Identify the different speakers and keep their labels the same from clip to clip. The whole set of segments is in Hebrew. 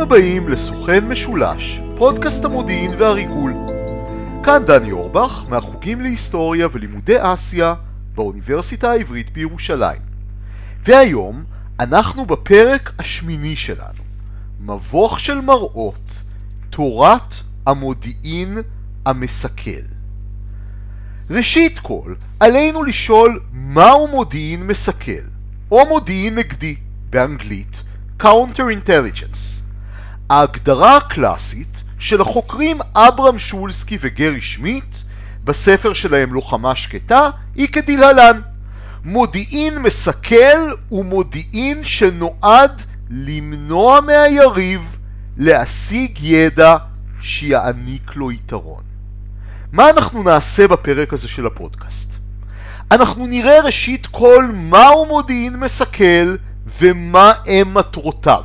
Speaker 1: הבאים לסוכן משולש, פודקאסט המודיעין והריגול. כאן דני אורבך, מהחוגים להיסטוריה ולימודי אסיה באוניברסיטה העברית בירושלים. והיום אנחנו בפרק השמיני שלנו, מבוך של מראות, תורת המודיעין המסכל. ראשית כל, עלינו לשאול מהו מודיעין מסכל, או מודיעין נגדי, באנגלית Counter-Intelligence. ההגדרה הקלאסית של החוקרים אברהם שולסקי וגרי שמיט בספר שלהם לוחמה שקטה היא כדלהלן מודיעין מסכל הוא מודיעין שנועד למנוע מהיריב להשיג ידע שיעניק לו יתרון. מה אנחנו נעשה בפרק הזה של הפודקאסט? אנחנו נראה ראשית כל מהו מודיעין מסכל ומה הם מטרותיו.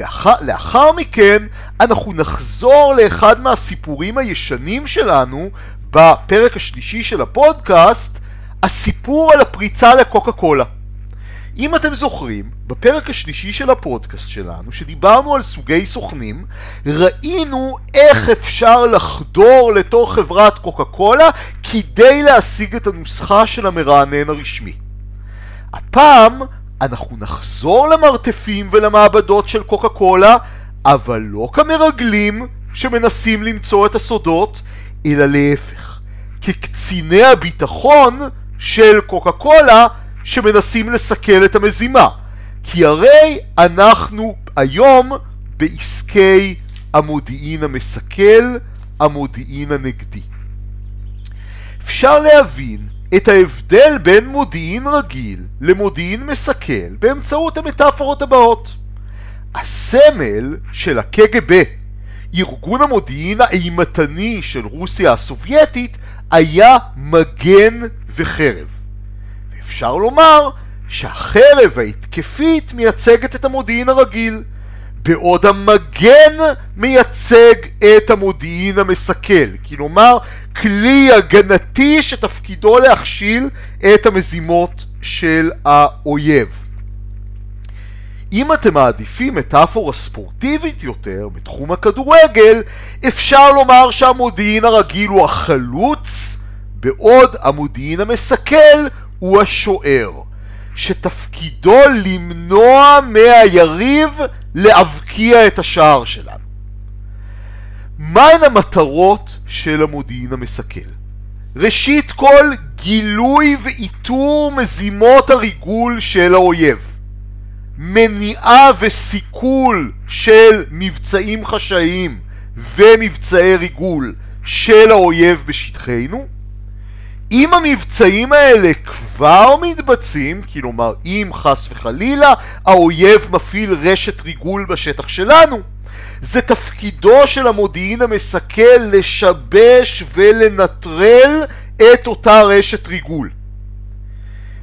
Speaker 1: ולאחר מכן אנחנו נחזור לאחד מהסיפורים הישנים שלנו בפרק השלישי של הפודקאסט, הסיפור על הפריצה לקוקה קולה. אם אתם זוכרים, בפרק השלישי של הפודקאסט שלנו, שדיברנו על סוגי סוכנים, ראינו איך אפשר לחדור לתוך חברת קוקה קולה כדי להשיג את הנוסחה של המרענן הרשמי. הפעם אנחנו נחזור למרתפים ולמעבדות של קוקה קולה, אבל לא כמרגלים שמנסים למצוא את הסודות, אלא להפך, כקציני הביטחון של קוקה קולה שמנסים לסכל את המזימה. כי הרי אנחנו היום בעסקי המודיעין המסכל, המודיעין הנגדי. אפשר להבין את ההבדל בין מודיעין רגיל למודיעין מסכל באמצעות המטאפורות הבאות. הסמל של הקג"ב, ארגון המודיעין האימתני של רוסיה הסובייטית, היה מגן וחרב. ואפשר לומר שהחרב ההתקפית מייצגת את המודיעין הרגיל, בעוד המגן מייצג את המודיעין המסכל, כלומר כלי הגנתי שתפקידו להכשיל את המזימות של האויב. אם אתם מעדיפים מטאפורה ספורטיבית יותר בתחום הכדורגל, אפשר לומר שהמודיעין הרגיל הוא החלוץ, בעוד המודיעין המסכל הוא השוער, שתפקידו למנוע מהיריב להבקיע את השער שלנו. מהן המטרות של המודיעין המסכל? ראשית כל, גילוי ואיתור מזימות הריגול של האויב. מניעה וסיכול של מבצעים חשאיים ומבצעי ריגול של האויב בשטחנו. אם המבצעים האלה כבר מתבצעים, כלומר אם חס וחלילה האויב מפעיל רשת ריגול בשטח שלנו, זה תפקידו של המודיעין המסכל לשבש ולנטרל את אותה רשת ריגול.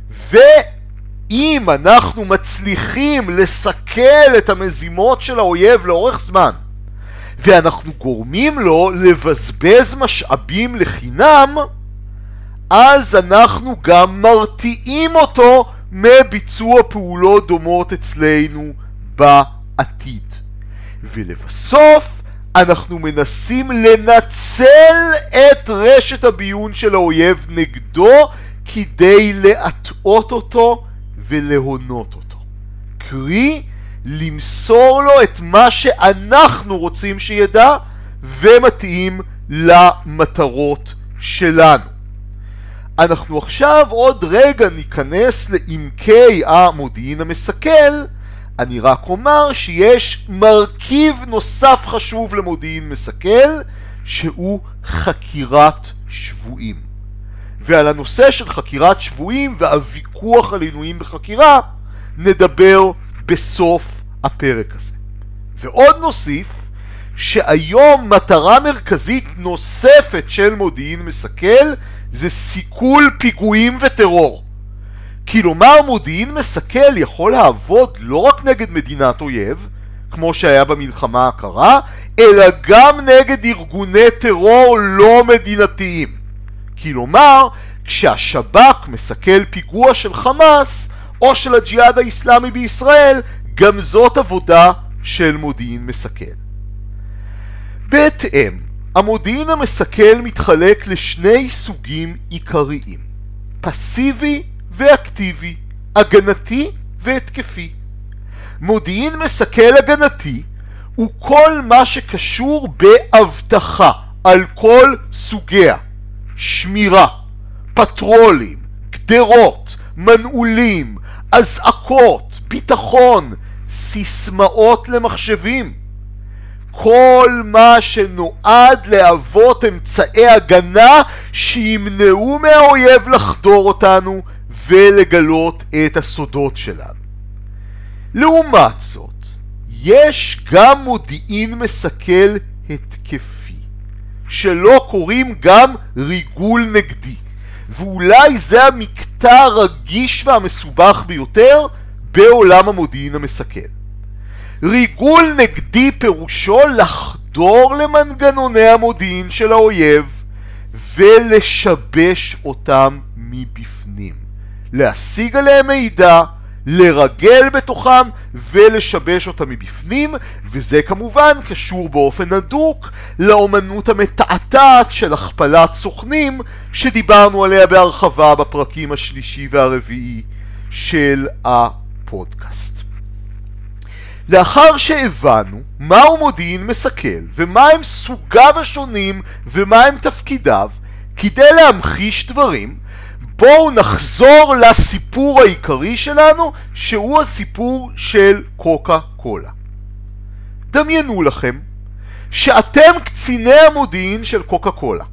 Speaker 1: ואם אנחנו מצליחים לסכל את המזימות של האויב לאורך זמן, ואנחנו גורמים לו לבזבז משאבים לחינם, אז אנחנו גם מרתיעים אותו מביצוע פעולות דומות אצלנו בעתיד. ולבסוף, אנחנו מנסים לנצל את רשת הביון של האויב נגדו כדי להטעות אותו ולהונות אותו. קרי, למסור לו את מה שאנחנו רוצים שידע ומתאים למטרות שלנו. אנחנו עכשיו עוד רגע ניכנס לעמקי המודיעין המסכל אני רק אומר שיש מרכיב נוסף חשוב למודיעין מסכל, שהוא חקירת שבויים. ועל הנושא של חקירת שבויים והוויכוח על עינויים בחקירה, נדבר בסוף הפרק הזה. ועוד נוסיף שהיום מטרה מרכזית נוספת של מודיעין מסכל זה סיכול פיגועים וטרור. כלומר מודיעין מסכל יכול לעבוד לא רק נגד מדינת אויב, כמו שהיה במלחמה הקרה, אלא גם נגד ארגוני טרור לא מדינתיים. כלומר, כשהשב"כ מסכל פיגוע של חמאס או של הג'יהאד האיסלאמי בישראל, גם זאת עבודה של מודיעין מסכל. בהתאם, המודיעין המסכל מתחלק לשני סוגים עיקריים, פסיבי ואקטיבי, הגנתי והתקפי. מודיעין מסכל הגנתי הוא כל מה שקשור באבטחה על כל סוגיה, שמירה, פטרולים, גדרות, מנעולים, אזעקות, ביטחון, סיסמאות למחשבים. כל מה שנועד להוות אמצעי הגנה שימנעו מהאויב לחדור אותנו ולגלות את הסודות שלנו. לעומת זאת, יש גם מודיעין מסכל התקפי, שלא קוראים גם ריגול נגדי, ואולי זה המקטע הרגיש והמסובך ביותר בעולם המודיעין המסכל. ריגול נגדי פירושו לחדור למנגנוני המודיעין של האויב ולשבש אותם מבפנים. להשיג עליהם מידע, לרגל בתוכם ולשבש אותם מבפנים, וזה כמובן קשור באופן הדוק לאומנות המתעתעת של הכפלת סוכנים שדיברנו עליה בהרחבה בפרקים השלישי והרביעי של הפודקאסט. לאחר שהבנו מהו מודיעין מסכל ומהם סוגיו השונים ומהם תפקידיו, כדי להמחיש דברים, בואו נחזור לסיפור העיקרי שלנו, שהוא הסיפור של קוקה קולה. דמיינו לכם שאתם קציני המודיעין של קוקה קולה,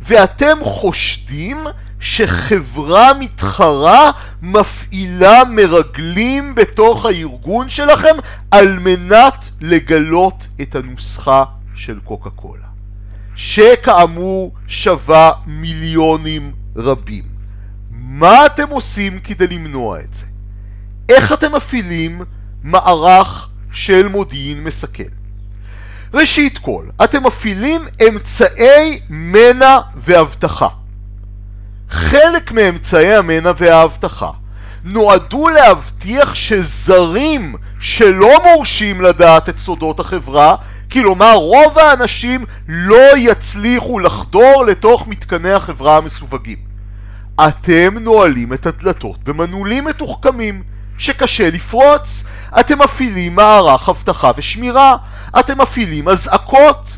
Speaker 1: ואתם חושדים שחברה מתחרה מפעילה מרגלים בתוך הארגון שלכם על מנת לגלות את הנוסחה של קוקה קולה, שכאמור שווה מיליונים רבים. מה אתם עושים כדי למנוע את זה? איך אתם מפעילים מערך של מודיעין מסכל? ראשית כל, אתם מפעילים אמצעי מנע ואבטחה. חלק מאמצעי המנע והאבטחה נועדו להבטיח שזרים שלא מורשים לדעת את סודות החברה, כלומר רוב האנשים לא יצליחו לחדור לתוך מתקני החברה המסווגים. אתם נועלים את הדלתות במנעולים מתוחכמים שקשה לפרוץ. אתם מפעילים מערך אבטחה ושמירה. אתם מפעילים אזעקות.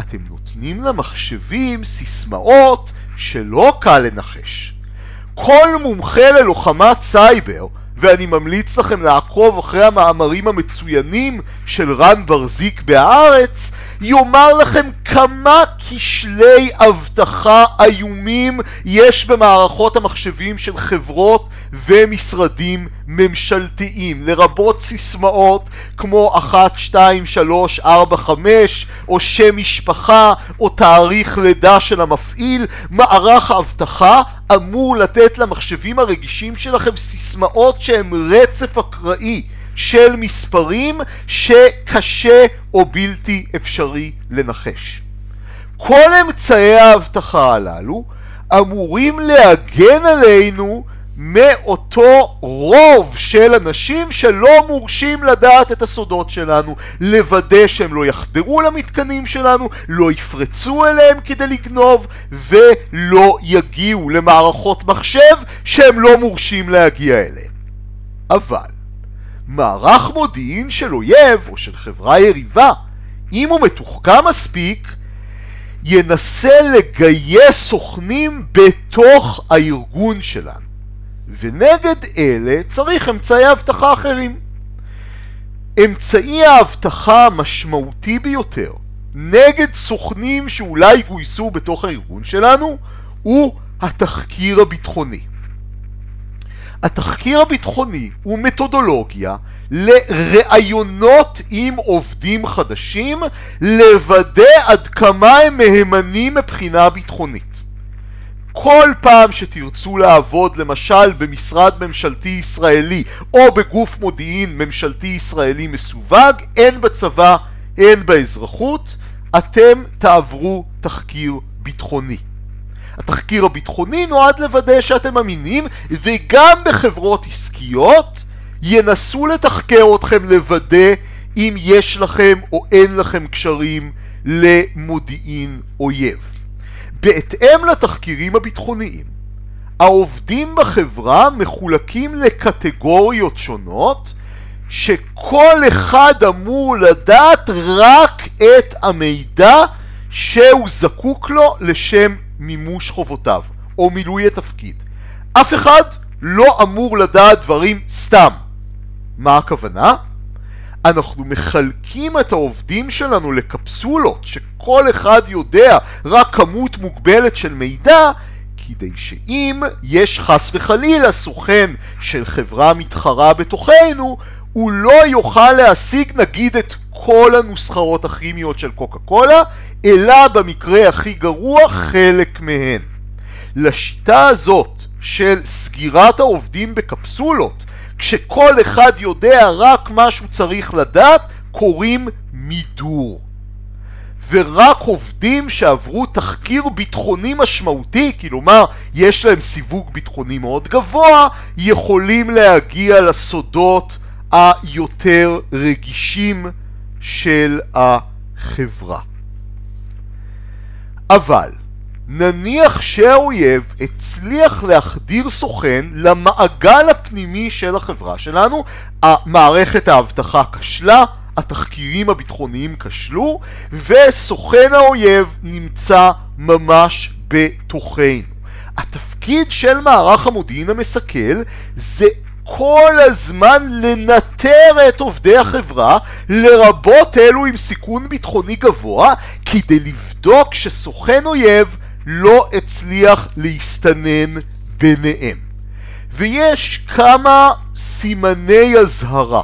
Speaker 1: אתם נותנים למחשבים סיסמאות שלא קל לנחש. כל מומחה ללוחמת סייבר, ואני ממליץ לכם לעקוב אחרי המאמרים המצוינים של רן ברזיק בהארץ, יאמר לכם כמה כשלי אבטחה איומים יש במערכות המחשבים של חברות ומשרדים ממשלתיים, לרבות סיסמאות כמו 1, 2, 3, 4, 5, או שם משפחה, או תאריך לידה של המפעיל. מערך האבטחה אמור לתת למחשבים הרגישים שלכם סיסמאות שהם רצף אקראי. של מספרים שקשה או בלתי אפשרי לנחש. כל אמצעי האבטחה הללו אמורים להגן עלינו מאותו רוב של אנשים שלא מורשים לדעת את הסודות שלנו, לוודא שהם לא יחדרו למתקנים שלנו, לא יפרצו אליהם כדי לגנוב ולא יגיעו למערכות מחשב שהם לא מורשים להגיע אליהם. אבל מערך מודיעין של אויב או של חברה יריבה, אם הוא מתוחכם מספיק, ינסה לגייס סוכנים בתוך הארגון שלנו. ונגד אלה צריך אמצעי אבטחה אחרים. אמצעי האבטחה המשמעותי ביותר נגד סוכנים שאולי גויסו בתוך הארגון שלנו הוא התחקיר הביטחוני. התחקיר הביטחוני הוא מתודולוגיה לראיונות עם עובדים חדשים לוודא עד כמה הם מהימנים מבחינה ביטחונית. כל פעם שתרצו לעבוד למשל במשרד ממשלתי ישראלי או בגוף מודיעין ממשלתי ישראלי מסווג, הן בצבא הן באזרחות, אתם תעברו תחקיר ביטחוני. התחקיר הביטחוני נועד לוודא שאתם אמינים, וגם בחברות עסקיות ינסו לתחקר אתכם לוודא אם יש לכם או אין לכם קשרים למודיעין אויב. בהתאם לתחקירים הביטחוניים, העובדים בחברה מחולקים לקטגוריות שונות שכל אחד אמור לדעת רק את המידע שהוא זקוק לו לשם מימוש חובותיו או מילוי התפקיד. אף אחד לא אמור לדעת דברים סתם. מה הכוונה? אנחנו מחלקים את העובדים שלנו לקפסולות שכל אחד יודע רק כמות מוגבלת של מידע כדי שאם יש חס וחלילה סוכן של חברה מתחרה בתוכנו הוא לא יוכל להשיג נגיד את כל הנוסחאות הכימיות של קוקה קולה אלא במקרה הכי גרוע חלק מהן. לשיטה הזאת של סגירת העובדים בקפסולות כשכל אחד יודע רק מה שהוא צריך לדעת קוראים מידור. ורק עובדים שעברו תחקיר ביטחוני משמעותי, כלומר יש להם סיווג ביטחוני מאוד גבוה, יכולים להגיע לסודות היותר רגישים של החברה. אבל נניח שהאויב הצליח להחדיר סוכן למעגל הפנימי של החברה שלנו, המערכת האבטחה כשלה, התחקירים הביטחוניים כשלו, וסוכן האויב נמצא ממש בתוכנו. התפקיד של מערך המודיעין המסכל זה כל הזמן לנטר את עובדי החברה, לרבות אלו עם סיכון ביטחוני גבוה, כדי לבדוק שסוכן אויב לא הצליח להסתנן ביניהם. ויש כמה סימני אזהרה.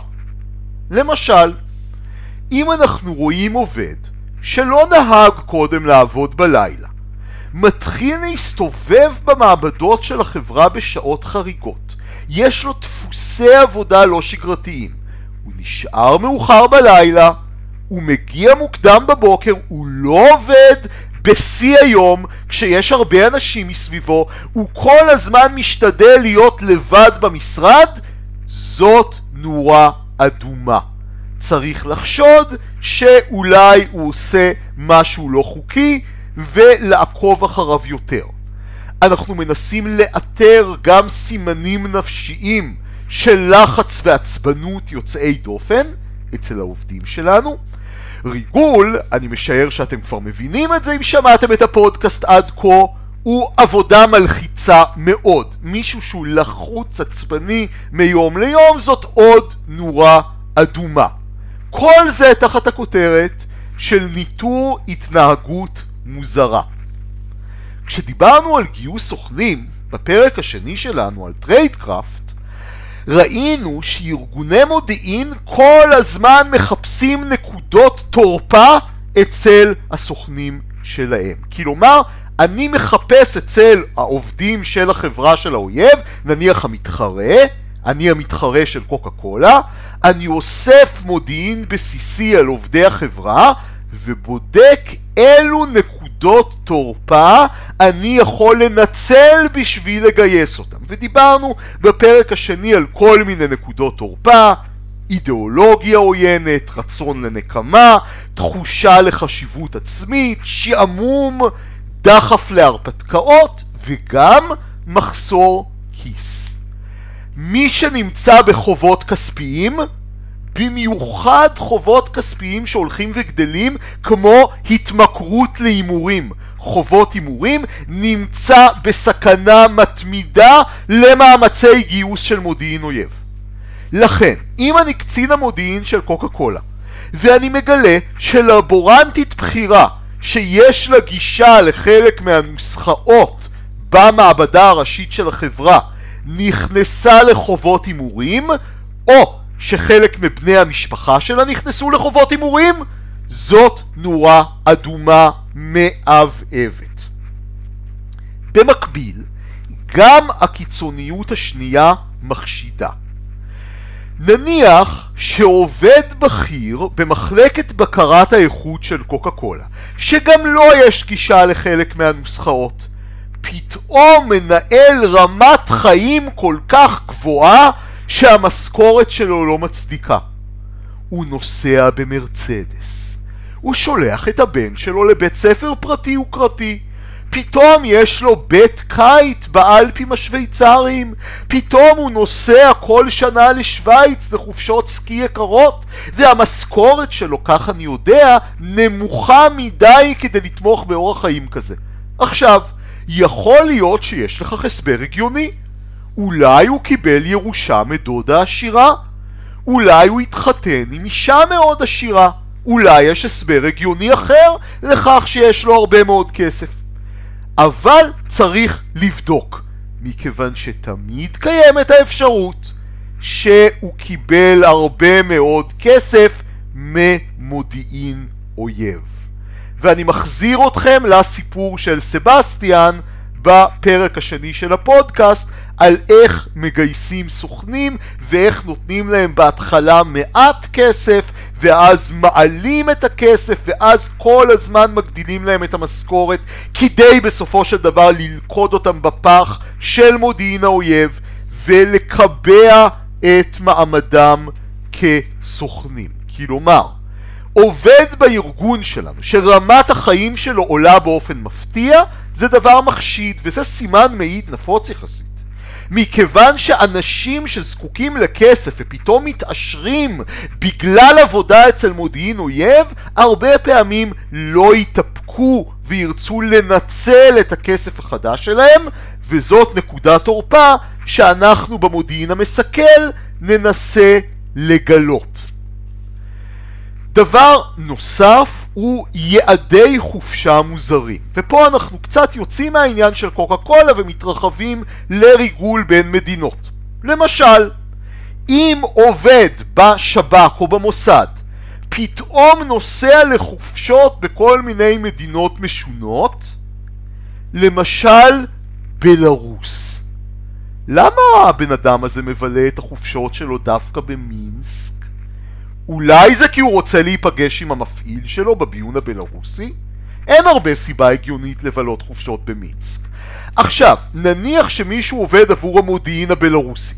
Speaker 1: למשל, אם אנחנו רואים עובד שלא נהג קודם לעבוד בלילה, מתחיל להסתובב במעבדות של החברה בשעות חריגות, יש לו דפוסי עבודה לא שגרתיים, הוא נשאר מאוחר בלילה, הוא מגיע מוקדם בבוקר, הוא לא עובד בשיא היום, כשיש הרבה אנשים מסביבו, הוא כל הזמן משתדל להיות לבד במשרד, זאת נורה אדומה. צריך לחשוד שאולי הוא עושה משהו לא חוקי ולעקוב אחריו יותר. אנחנו מנסים לאתר גם סימנים נפשיים של לחץ ועצבנות יוצאי דופן אצל העובדים שלנו. ריגול, אני משער שאתם כבר מבינים את זה אם שמעתם את הפודקאסט עד כה, הוא עבודה מלחיצה מאוד. מישהו שהוא לחוץ עצבני מיום ליום זאת עוד נורה אדומה. כל זה תחת הכותרת של ניטור התנהגות מוזרה. כשדיברנו על גיוס סוכנים בפרק השני שלנו על tradecraft ראינו שארגוני מודיעין כל הזמן מחפשים נקודות תורפה אצל הסוכנים שלהם. כלומר, אני מחפש אצל העובדים של החברה של האויב, נניח המתחרה, אני המתחרה של קוקה קולה, אני אוסף מודיעין בסיסי על עובדי החברה ובודק אילו נקודות תורפה אני יכול לנצל בשביל לגייס אותם. ודיברנו בפרק השני על כל מיני נקודות תורפה, אידיאולוגיה עוינת, רצון לנקמה, תחושה לחשיבות עצמית, שעמום, דחף להרפתקאות וגם מחסור כיס. מי שנמצא בחובות כספיים במיוחד חובות כספיים שהולכים וגדלים כמו התמכרות להימורים. חובות הימורים נמצא בסכנה מתמידה למאמצי גיוס של מודיעין אויב. לכן, אם אני קצין המודיעין של קוקה קולה ואני מגלה שלבורנטית בכירה שיש לה גישה לחלק מהנוסחאות במעבדה הראשית של החברה נכנסה לחובות הימורים או שחלק מבני המשפחה שלה נכנסו לחובות הימורים, זאת נורה אדומה מאבאבת. במקביל, גם הקיצוניות השנייה מחשידה. נניח שעובד בכיר במחלקת בקרת האיכות של קוקה קולה, שגם לו לא יש גישה לחלק מהנוסחאות, פתאום מנהל רמת חיים כל כך גבוהה שהמשכורת שלו לא מצדיקה. הוא נוסע במרצדס. הוא שולח את הבן שלו לבית ספר פרטי וקרתי. פתאום יש לו בית קיט באלפים השוויצריים, פתאום הוא נוסע כל שנה לשוויץ לחופשות סקי יקרות, והמשכורת שלו, כך אני יודע, נמוכה מדי כדי לתמוך באורח חיים כזה. עכשיו, יכול להיות שיש לכך הסבר הגיוני. אולי הוא קיבל ירושה מדודה עשירה? אולי הוא התחתן עם אישה מאוד עשירה? אולי יש הסבר הגיוני אחר לכך שיש לו הרבה מאוד כסף. אבל צריך לבדוק, מכיוון שתמיד קיימת האפשרות שהוא קיבל הרבה מאוד כסף ממודיעין אויב. ואני מחזיר אתכם לסיפור של סבסטיאן בפרק השני של הפודקאסט על איך מגייסים סוכנים ואיך נותנים להם בהתחלה מעט כסף ואז מעלים את הכסף ואז כל הזמן מגדילים להם את המשכורת כדי בסופו של דבר ללכוד אותם בפח של מודיעין האויב ולקבע את מעמדם כסוכנים. כלומר, עובד בארגון שלנו שרמת החיים שלו עולה באופן מפתיע זה דבר מחשיד וזה סימן מעיד נפוץ יחסית. מכיוון שאנשים שזקוקים לכסף ופתאום מתעשרים בגלל עבודה אצל מודיעין אויב, הרבה פעמים לא יתאפקו וירצו לנצל את הכסף החדש שלהם, וזאת נקודת תורפה שאנחנו במודיעין המסכל ננסה לגלות. דבר נוסף הוא יעדי חופשה מוזרים. ופה אנחנו קצת יוצאים מהעניין של קוקה קולה ומתרחבים לריגול בין מדינות. למשל, אם עובד בשב"כ או במוסד פתאום נוסע לחופשות בכל מיני מדינות משונות, למשל בלרוס. למה הבן אדם הזה מבלה את החופשות שלו דווקא במינסק? אולי זה כי הוא רוצה להיפגש עם המפעיל שלו בביון הבלארוסי? אין הרבה סיבה הגיונית לבלות חופשות במינסק. עכשיו, נניח שמישהו עובד עבור המודיעין הבלארוסי.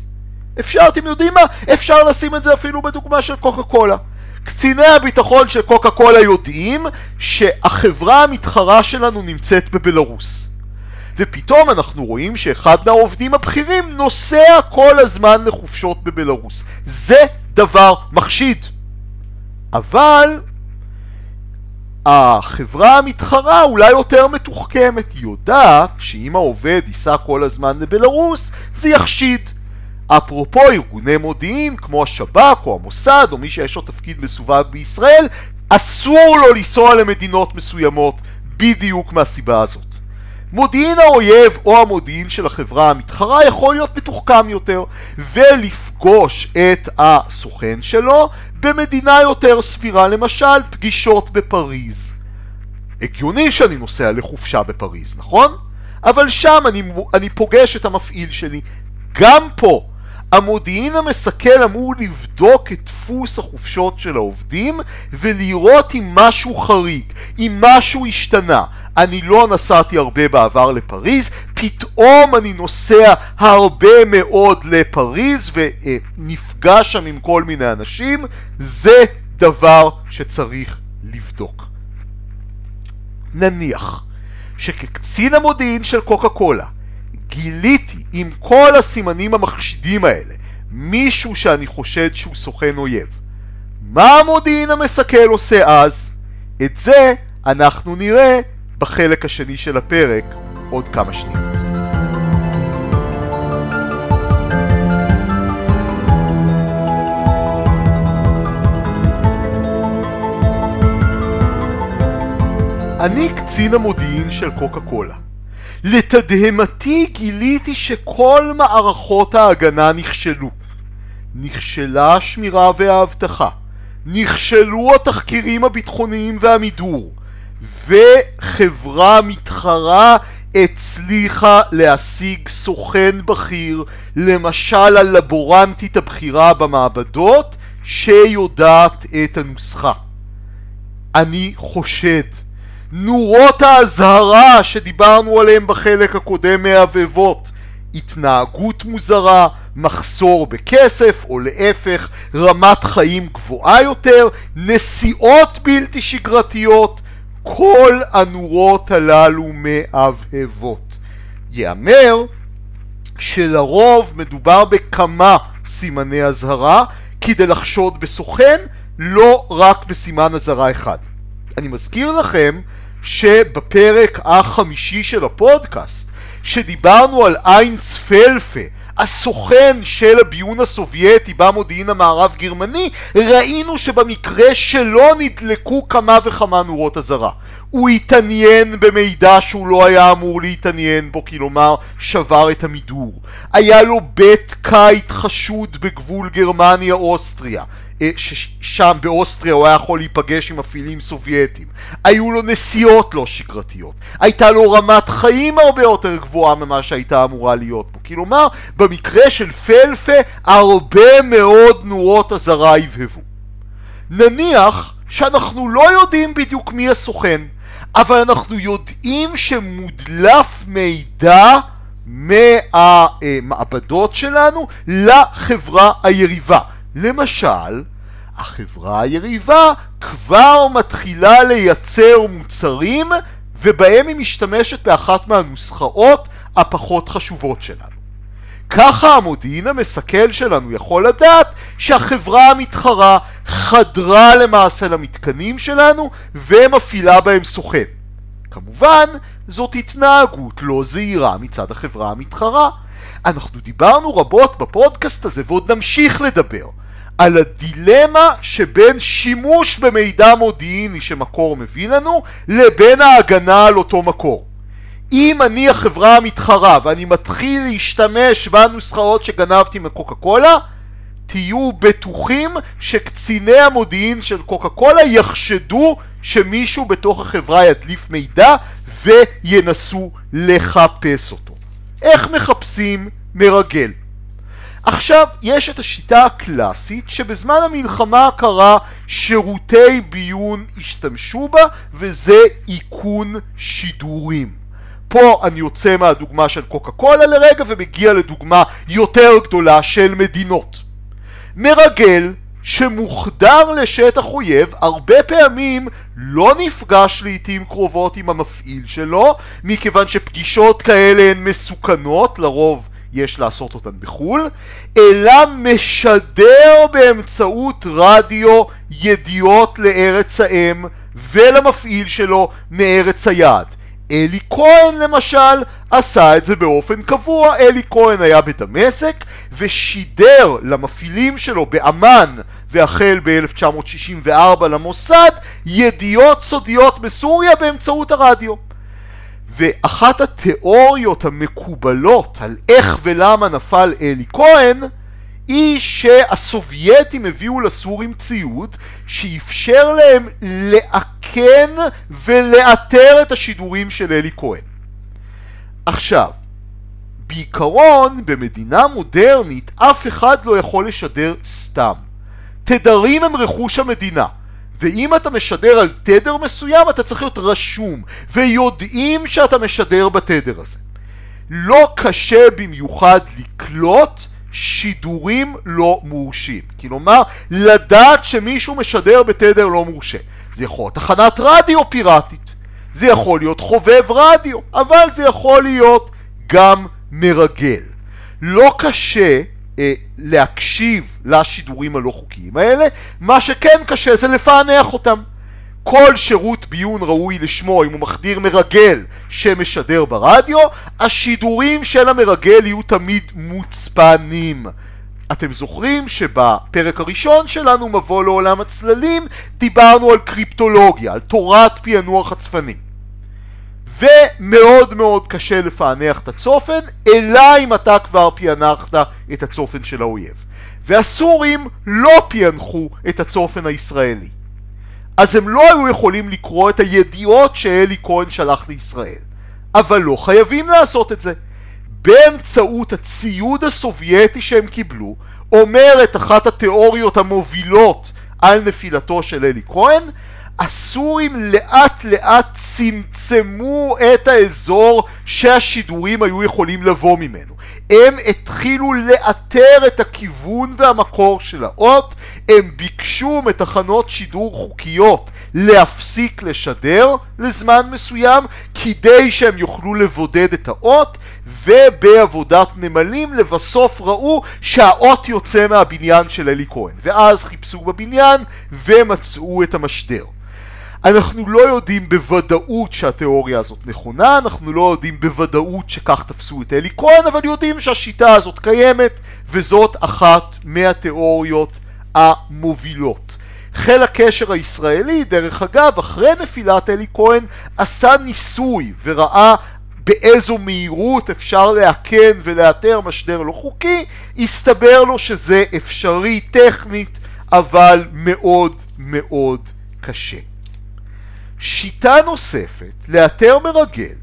Speaker 1: אפשר, אתם יודעים מה? אפשר לשים את זה אפילו בדוגמה של קוקה קולה. קציני הביטחון של קוקה קולה יודעים שהחברה המתחרה שלנו נמצאת בבלארוס. ופתאום אנחנו רואים שאחד מהעובדים הבכירים נוסע כל הזמן לחופשות בבלארוס. זה דבר מחשיד. אבל החברה המתחרה אולי יותר מתוחכמת, היא יודעת שאם העובד ייסע כל הזמן לבלארוס זה יחשיד. אפרופו ארגוני מודיעין כמו השב"כ או המוסד או מי שיש לו תפקיד מסווג בישראל, אסור לו לנסוע למדינות מסוימות בדיוק מהסיבה הזאת. מודיעין האויב או המודיעין של החברה המתחרה יכול להיות מתוחכם יותר ולפגוש את הסוכן שלו במדינה יותר סבירה, למשל פגישות בפריז. הגיוני שאני נוסע לחופשה בפריז, נכון? אבל שם אני, אני פוגש את המפעיל שלי. גם פה, המודיעין המסכל אמור לבדוק את דפוס החופשות של העובדים ולראות אם משהו חריג, אם משהו השתנה. אני לא נסעתי הרבה בעבר לפריז, פתאום אני נוסע הרבה מאוד לפריז ונפגש שם עם כל מיני אנשים, זה דבר שצריך לבדוק. נניח שכקצין המודיעין של קוקה קולה גיליתי עם כל הסימנים המחשידים האלה מישהו שאני חושד שהוא סוכן אויב. מה המודיעין המסכל עושה אז? את זה אנחנו נראה בחלק השני של הפרק עוד כמה שניות. אני קצין המודיעין של קוקה קולה. לתדהמתי גיליתי שכל מערכות ההגנה נכשלו. נכשלה השמירה והאבטחה, נכשלו התחקירים הביטחוניים והמידור, וחברה מתחרה הצליחה להשיג סוכן בכיר, למשל הלבורנטית הבכירה במעבדות, שיודעת את הנוסחה. אני חושד. נורות האזהרה שדיברנו עליהן בחלק הקודם מהבהבות, התנהגות מוזרה, מחסור בכסף, או להפך, רמת חיים גבוהה יותר, נסיעות בלתי שגרתיות, כל הנורות הללו מהבהבות. ייאמר שלרוב מדובר בכמה סימני אזהרה כדי לחשוד בסוכן, לא רק בסימן אזהרה אחד. אני מזכיר לכם שבפרק החמישי של הפודקאסט, שדיברנו על איינס פלפה, הסוכן של הביון הסובייטי במודיעין המערב גרמני, ראינו שבמקרה שלו נדלקו כמה וכמה נורות אזהרה. הוא התעניין במידע שהוא לא היה אמור להתעניין בו, כלומר שבר את המידור. היה לו בית קיט חשוד בגבול גרמניה-אוסטריה. אה, ששם באוסטריה הוא היה יכול להיפגש עם מפעילים סובייטים. היו לו נסיעות לא שגרתיות. הייתה לו רמת חיים הרבה יותר גבוהה ממה שהייתה אמורה להיות פה. כלומר, במקרה של פלפה, הרבה מאוד נורות אזהרה הבהבו. נניח שאנחנו לא יודעים בדיוק מי הסוכן, אבל אנחנו יודעים שמודלף מידע מהמעבדות שלנו לחברה היריבה. למשל, החברה היריבה כבר מתחילה לייצר מוצרים ובהם היא משתמשת באחת מהנוסחאות הפחות חשובות שלנו. ככה המודיעין המסכל שלנו יכול לדעת שהחברה המתחרה חדרה למעשה למתקנים שלנו ומפעילה בהם סוכן. כמובן, זאת התנהגות לא זהירה מצד החברה המתחרה. אנחנו דיברנו רבות בפודקאסט הזה ועוד נמשיך לדבר על הדילמה שבין שימוש במידע מודיעיני שמקור מביא לנו לבין ההגנה על אותו מקור. אם אני החברה המתחרה ואני מתחיל להשתמש בנוסחאות שגנבתי מקוקה קולה, תהיו בטוחים שקציני המודיעין של קוקה קולה יחשדו שמישהו בתוך החברה ידליף מידע וינסו לחפש אותו. איך מחפשים מרגל? עכשיו, יש את השיטה הקלאסית שבזמן המלחמה הקרה שירותי ביון השתמשו בה וזה איכון שידורים. פה אני יוצא מהדוגמה של קוקה קולה לרגע ומגיע לדוגמה יותר גדולה של מדינות. מרגל שמוחדר לשטח אויב הרבה פעמים לא נפגש לעיתים קרובות עם המפעיל שלו מכיוון שפגישות כאלה הן מסוכנות לרוב יש לעשות אותן בחו"ל, אלא משדר באמצעות רדיו ידיעות לארץ האם ולמפעיל שלו מארץ היעד. אלי כהן למשל עשה את זה באופן קבוע, אלי כהן היה בדמשק ושידר למפעילים שלו באמ"ן והחל ב-1964 למוסד ידיעות סודיות בסוריה באמצעות הרדיו. ואחת התיאוריות המקובלות על איך ולמה נפל אלי כהן היא שהסובייטים הביאו לסורים ציוד שאפשר להם לאכן ולאתר את השידורים של אלי כהן. עכשיו, בעיקרון במדינה מודרנית אף אחד לא יכול לשדר סתם. תדרים הם רכוש המדינה. ואם אתה משדר על תדר מסוים אתה צריך להיות רשום ויודעים שאתה משדר בתדר הזה. לא קשה במיוחד לקלוט שידורים לא מורשים. כלומר, לדעת שמישהו משדר בתדר לא מורשה. זה יכול להיות תחנת רדיו פיראטית, זה יכול להיות חובב רדיו, אבל זה יכול להיות גם מרגל. לא קשה להקשיב לשידורים הלא חוקיים האלה, מה שכן קשה זה לפענח אותם. כל שירות ביון ראוי לשמו אם הוא מחדיר מרגל שמשדר ברדיו, השידורים של המרגל יהיו תמיד מוצפנים. אתם זוכרים שבפרק הראשון שלנו, מבוא לעולם הצללים, דיברנו על קריפטולוגיה, על תורת פענוח הצפנים. ומאוד מאוד קשה לפענח את הצופן, אלא אם אתה כבר פענחת את הצופן של האויב. והסורים לא פענחו את הצופן הישראלי. אז הם לא היו יכולים לקרוא את הידיעות שאלי כהן שלח לישראל. אבל לא חייבים לעשות את זה. באמצעות הציוד הסובייטי שהם קיבלו, אומרת אחת התיאוריות המובילות על נפילתו של אלי כהן, הסורים לאט לאט צמצמו את האזור שהשידורים היו יכולים לבוא ממנו. הם התחילו לאתר את הכיוון והמקור של האות, הם ביקשו מתחנות שידור חוקיות להפסיק לשדר לזמן מסוים כדי שהם יוכלו לבודד את האות ובעבודת נמלים לבסוף ראו שהאות יוצא מהבניין של אלי כהן ואז חיפשו בבניין ומצאו את המשדר. אנחנו לא יודעים בוודאות שהתיאוריה הזאת נכונה, אנחנו לא יודעים בוודאות שכך תפסו את אלי כהן, אבל יודעים שהשיטה הזאת קיימת וזאת אחת מהתיאוריות המובילות. חיל הקשר הישראלי, דרך אגב, אחרי נפילת אלי כהן, עשה ניסוי וראה באיזו מהירות אפשר לאכן ולאתר משדר לא חוקי, הסתבר לו שזה אפשרי טכנית, אבל מאוד מאוד קשה. שיטה נוספת לאתר מרגל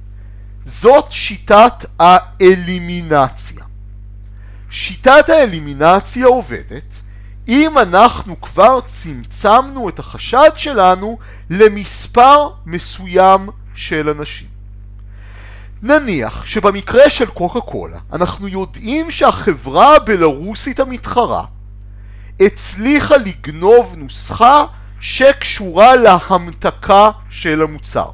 Speaker 1: זאת שיטת האלימינציה. שיטת האלימינציה עובדת אם אנחנו כבר צמצמנו את החשד שלנו למספר מסוים של אנשים. נניח שבמקרה של קוקה קולה אנחנו יודעים שהחברה הבלארוסית המתחרה הצליחה לגנוב נוסחה שקשורה להמתקה של המוצר.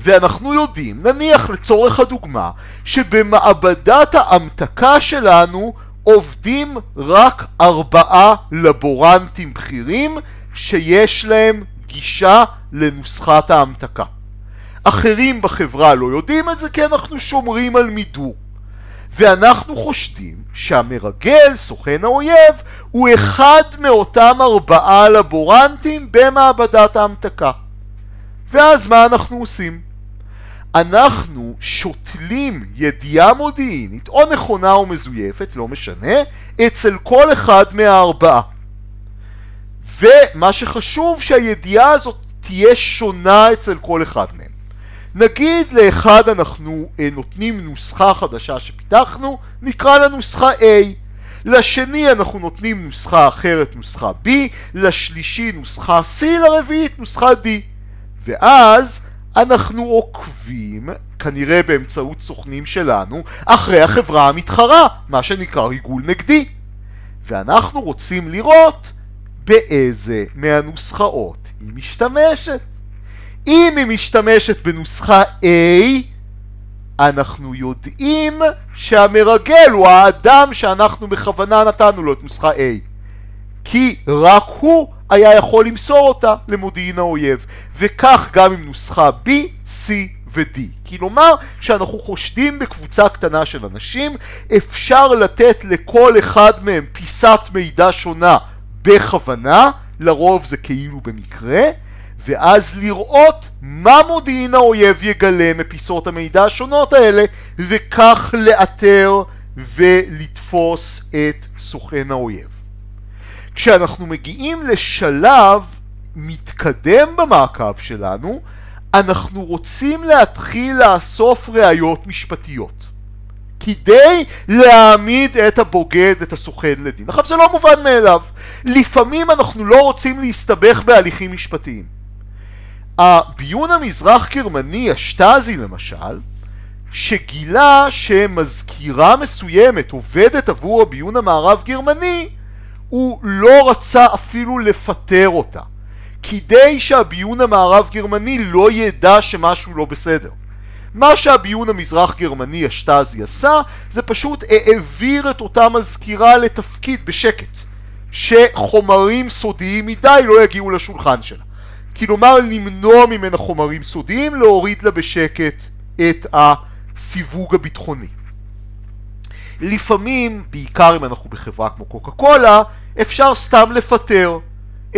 Speaker 1: ואנחנו יודעים, נניח לצורך הדוגמה, שבמעבדת ההמתקה שלנו עובדים רק ארבעה לבורנטים בכירים שיש להם גישה לנוסחת ההמתקה. אחרים בחברה לא יודעים את זה כי אנחנו שומרים על מידור. ואנחנו חושדים שהמרגל, סוכן האויב, הוא אחד מאותם ארבעה לבורנטים במעבדת ההמתקה. ואז מה אנחנו עושים? אנחנו שותלים ידיעה מודיעינית, או נכונה או מזויפת, לא משנה, אצל כל אחד מהארבעה. ומה שחשוב שהידיעה הזאת תהיה שונה אצל כל אחד מהם. נגיד לאחד אנחנו אה, נותנים נוסחה חדשה שפיתחנו, נקרא לה נוסחה A. לשני אנחנו נותנים נוסחה אחרת, נוסחה B, לשלישי נוסחה C, לרביעית נוסחה D. ואז אנחנו עוקבים, כנראה באמצעות סוכנים שלנו, אחרי החברה המתחרה, מה שנקרא ריגול נגדי. ואנחנו רוצים לראות באיזה מהנוסחאות היא משתמשת. אם היא משתמשת בנוסחה A, אנחנו יודעים שהמרגל הוא האדם שאנחנו בכוונה נתנו לו את נוסחה A. כי רק הוא היה יכול למסור אותה למודיעין האויב. וכך גם עם נוסחה B, C ו-D. כלומר, כשאנחנו חושדים בקבוצה קטנה של אנשים, אפשר לתת לכל אחד מהם פיסת מידע שונה בכוונה, לרוב זה כאילו במקרה, ואז לראות מה מודיעין האויב יגלה מפיסות המידע השונות האלה, וכך לאתר ולתפוס את סוכן האויב. כשאנחנו מגיעים לשלב מתקדם במעקב שלנו, אנחנו רוצים להתחיל לאסוף ראיות משפטיות. כדי להעמיד את הבוגד, את הסוכן לדין. עכשיו זה לא מובן מאליו. לפעמים אנחנו לא רוצים להסתבך בהליכים משפטיים. הביון המזרח גרמני, השטאזי למשל, שגילה שמזכירה מסוימת עובדת עבור הביון המערב גרמני, הוא לא רצה אפילו לפטר אותה, כדי שהביון המערב גרמני לא ידע שמשהו לא בסדר. מה שהביון המזרח גרמני השטאזי עשה, זה פשוט העביר את אותה מזכירה לתפקיד בשקט, שחומרים סודיים מדי לא יגיעו לשולחן שלה. כלומר למנוע ממנה חומרים סודיים, להוריד לה בשקט את הסיווג הביטחוני. לפעמים, בעיקר אם אנחנו בחברה כמו קוקה קולה, אפשר סתם לפטר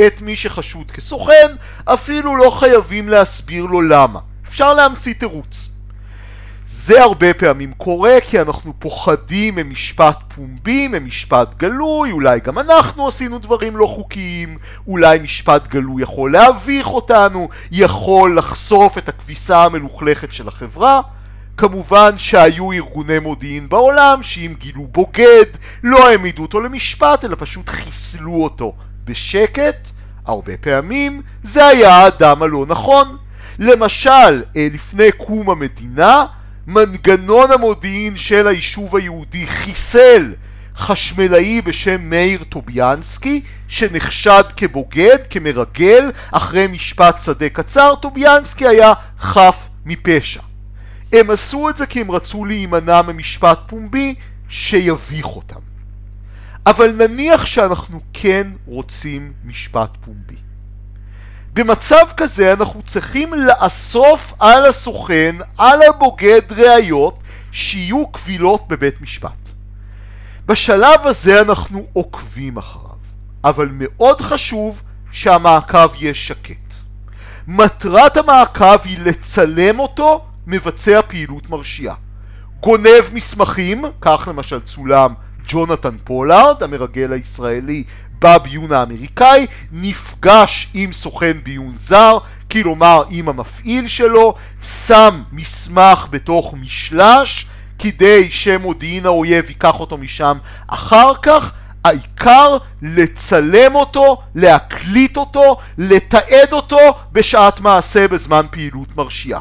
Speaker 1: את מי שחשוד כסוכן, אפילו לא חייבים להסביר לו למה. אפשר להמציא תירוץ. זה הרבה פעמים קורה כי אנחנו פוחדים ממשפט פומבי, ממשפט גלוי, אולי גם אנחנו עשינו דברים לא חוקיים, אולי משפט גלוי יכול להביך אותנו, יכול לחשוף את הכביסה המלוכלכת של החברה. כמובן שהיו ארגוני מודיעין בעולם שאם גילו בוגד לא העמידו אותו למשפט אלא פשוט חיסלו אותו בשקט, הרבה פעמים זה היה האדם הלא נכון. למשל, אה, לפני קום המדינה מנגנון המודיעין של היישוב היהודי חיסל חשמלאי בשם מאיר טוביאנסקי שנחשד כבוגד, כמרגל, אחרי משפט שדה קצר, טוביאנסקי היה חף מפשע. הם עשו את זה כי הם רצו להימנע ממשפט פומבי שיביך אותם. אבל נניח שאנחנו כן רוצים משפט פומבי. במצב כזה אנחנו צריכים לאסוף על הסוכן, על הבוגד ראיות שיהיו קבילות בבית משפט. בשלב הזה אנחנו עוקבים אחריו, אבל מאוד חשוב שהמעקב יהיה שקט. מטרת המעקב היא לצלם אותו מבצע פעילות מרשיעה. גונב מסמכים, כך למשל צולם ג'ונתן פולארד, המרגל הישראלי בביון האמריקאי, נפגש עם סוכן ביון זר, כלומר עם המפעיל שלו, שם מסמך בתוך משלש, כדי שמודיעין האויב ייקח אותו משם אחר כך, העיקר לצלם אותו, להקליט אותו, לתעד אותו בשעת מעשה בזמן פעילות מרשיעה.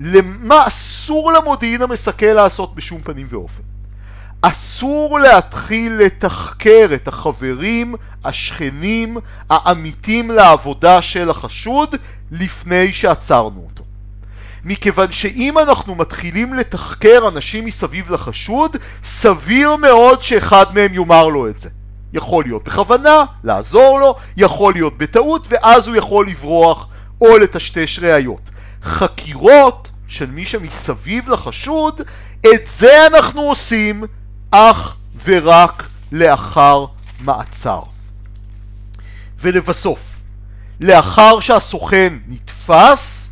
Speaker 1: למה אסור למודיעין המסכל לעשות בשום פנים ואופן? אסור להתחיל לתחקר את החברים, השכנים, העמיתים לעבודה של החשוד לפני שעצרנו אותו. מכיוון שאם אנחנו מתחילים לתחקר אנשים מסביב לחשוד, סביר מאוד שאחד מהם יאמר לו את זה. יכול להיות בכוונה, לעזור לו, יכול להיות בטעות, ואז הוא יכול לברוח או לטשטש ראיות. חקירות של מי שמסביב לחשוד, את זה אנחנו עושים אך ורק לאחר מעצר. ולבסוף, לאחר שהסוכן נתפס,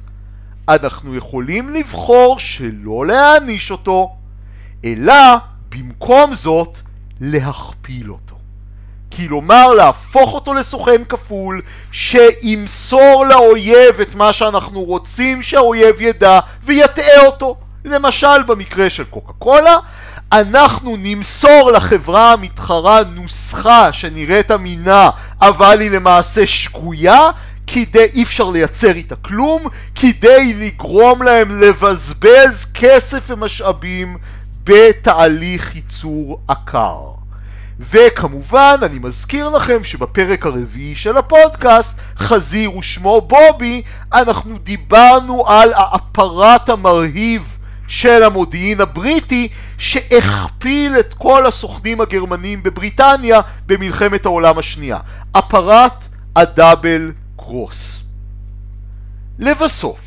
Speaker 1: אנחנו יכולים לבחור שלא להעניש אותו, אלא במקום זאת להכפיל אותו. כלומר להפוך אותו לסוכן כפול שימסור לאויב את מה שאנחנו רוצים שהאויב ידע ויטעה אותו. למשל במקרה של קוקה קולה אנחנו נמסור לחברה המתחרה נוסחה שנראית אמינה אבל היא למעשה שגויה כדי, אי אפשר לייצר איתה כלום, כדי לגרום להם לבזבז כסף ומשאבים בתהליך ייצור עקר. וכמובן, אני מזכיר לכם שבפרק הרביעי של הפודקאסט, חזיר ושמו בובי, אנחנו דיברנו על האפרט המרהיב של המודיעין הבריטי שהכפיל את כל הסוכנים הגרמנים בבריטניה במלחמת העולם השנייה. אפרט הדאבל קרוס. לבסוף,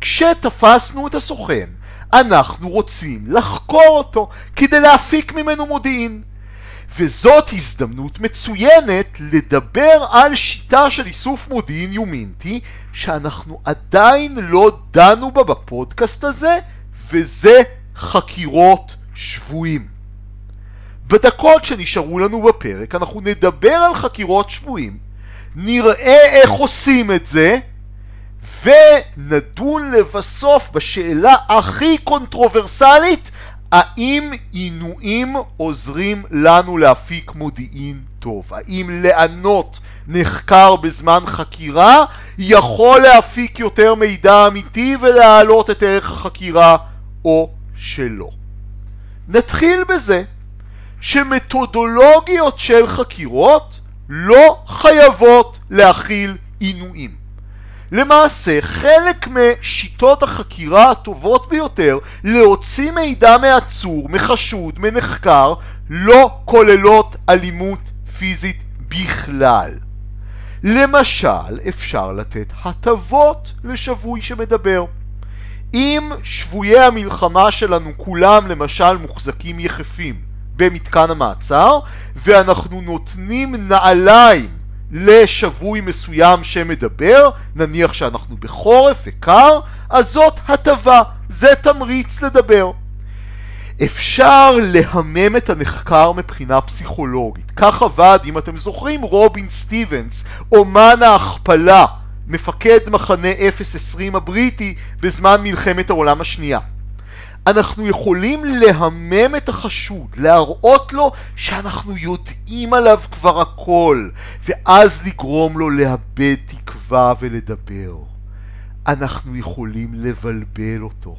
Speaker 1: כשתפסנו את הסוכן, אנחנו רוצים לחקור אותו כדי להפיק ממנו מודיעין. וזאת הזדמנות מצוינת לדבר על שיטה של איסוף מודיעין יומינטי שאנחנו עדיין לא דנו בה בפודקאסט הזה וזה חקירות שבויים. בדקות שנשארו לנו בפרק אנחנו נדבר על חקירות שבויים, נראה איך עושים את זה ונדון לבסוף בשאלה הכי קונטרוברסלית האם עינויים עוזרים לנו להפיק מודיעין טוב? האם לענות נחקר בזמן חקירה יכול להפיק יותר מידע אמיתי ולהעלות את ערך החקירה או שלא? נתחיל בזה שמתודולוגיות של חקירות לא חייבות להכיל עינויים. למעשה חלק משיטות החקירה הטובות ביותר להוציא מידע מעצור, מחשוד, מנחקר, לא כוללות אלימות פיזית בכלל. למשל, אפשר לתת הטבות לשבוי שמדבר. אם שבויי המלחמה שלנו כולם למשל מוחזקים יחפים במתקן המעצר ואנחנו נותנים נעליים לשבוי מסוים שמדבר, נניח שאנחנו בחורף וקר, אז זאת הטבה, זה תמריץ לדבר. אפשר להמם את הנחקר מבחינה פסיכולוגית. כך עבד, אם אתם זוכרים, רובין סטיבנס, אומן ההכפלה, מפקד מחנה 020 הבריטי בזמן מלחמת העולם השנייה. אנחנו יכולים להמם את החשוד, להראות לו שאנחנו יודעים עליו כבר הכל, ואז לגרום לו לאבד תקווה ולדבר. אנחנו יכולים לבלבל אותו.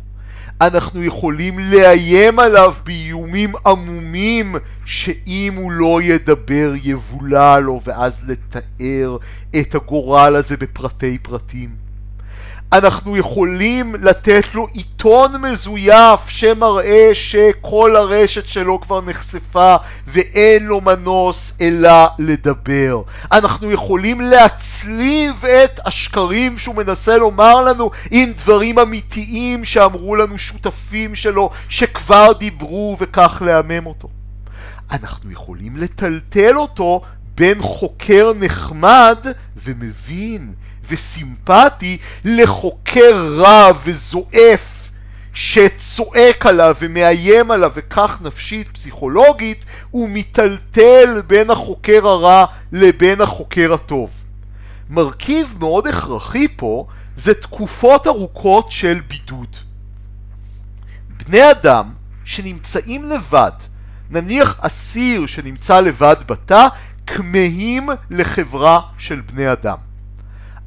Speaker 1: אנחנו יכולים לאיים עליו באיומים עמומים שאם הוא לא ידבר יבולע לו ואז לתאר את הגורל הזה בפרטי פרטים. אנחנו יכולים לתת לו עיתון מזויף שמראה שכל הרשת שלו כבר נחשפה ואין לו מנוס אלא לדבר. אנחנו יכולים להצליב את השקרים שהוא מנסה לומר לנו עם דברים אמיתיים שאמרו לנו שותפים שלו שכבר דיברו וכך לעמם אותו. אנחנו יכולים לטלטל אותו בין חוקר נחמד ומבין וסימפטי לחוקר רע וזועף שצועק עליו ומאיים עליו וכך נפשית פסיכולוגית הוא מיטלטל בין החוקר הרע לבין החוקר הטוב. מרכיב מאוד הכרחי פה זה תקופות ארוכות של בידוד. בני אדם שנמצאים לבד, נניח אסיר שנמצא לבד בתא, כמהים לחברה של בני אדם.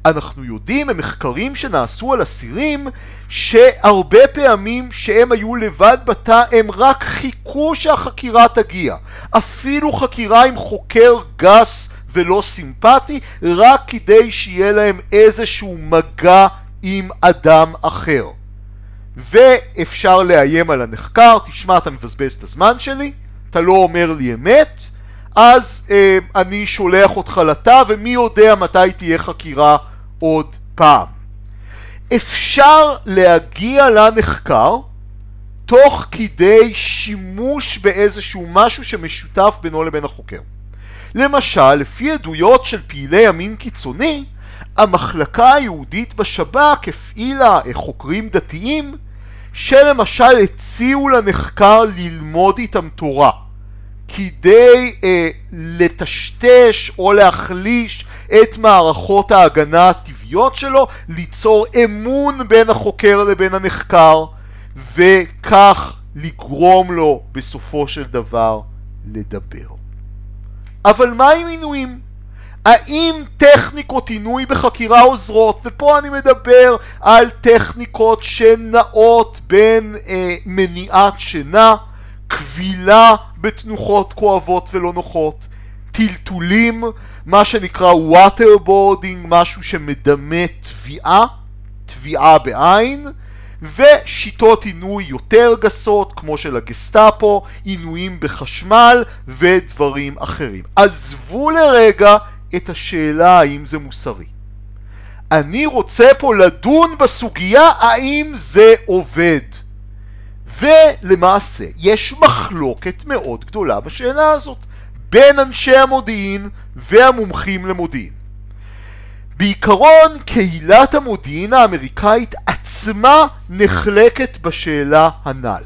Speaker 1: אנחנו יודעים ממחקרים שנעשו על אסירים שהרבה פעמים שהם היו לבד בתא הם רק חיכו שהחקירה תגיע. אפילו חקירה עם חוקר גס ולא סימפטי רק כדי שיהיה להם איזשהו מגע עם אדם אחר. ואפשר לאיים על הנחקר, תשמע אתה מבזבז את הזמן שלי, אתה לא אומר לי אמת, אז אה, אני שולח אותך לתא ומי יודע מתי תהיה חקירה עוד פעם. אפשר להגיע לנחקר תוך כדי שימוש באיזשהו משהו שמשותף בינו לבין החוקר. למשל, לפי עדויות של פעילי ימין קיצוני, המחלקה היהודית בשב"כ הפעילה חוקרים דתיים שלמשל הציעו לנחקר ללמוד איתם תורה כדי אה, לטשטש או להחליש את מערכות ההגנה הטבעיות שלו, ליצור אמון בין החוקר לבין הנחקר, וכך לגרום לו בסופו של דבר לדבר. אבל מה עם עינויים? האם טכניקות עינוי בחקירה עוזרות? ופה אני מדבר על טכניקות שנעות בין אה, מניעת שינה, כבילה בתנוחות כואבות ולא נוחות, טלטולים, מה שנקרא waterboarding, משהו שמדמה תביעה, תביעה בעין, ושיטות עינוי יותר גסות, כמו של הגסטאפו, עינויים בחשמל ודברים אחרים. עזבו לרגע את השאלה האם זה מוסרי. אני רוצה פה לדון בסוגיה האם זה עובד. ולמעשה יש מחלוקת מאוד גדולה בשאלה הזאת. בין אנשי המודיעין והמומחים למודיעין. בעיקרון קהילת המודיעין האמריקאית עצמה נחלקת בשאלה הנ"ל.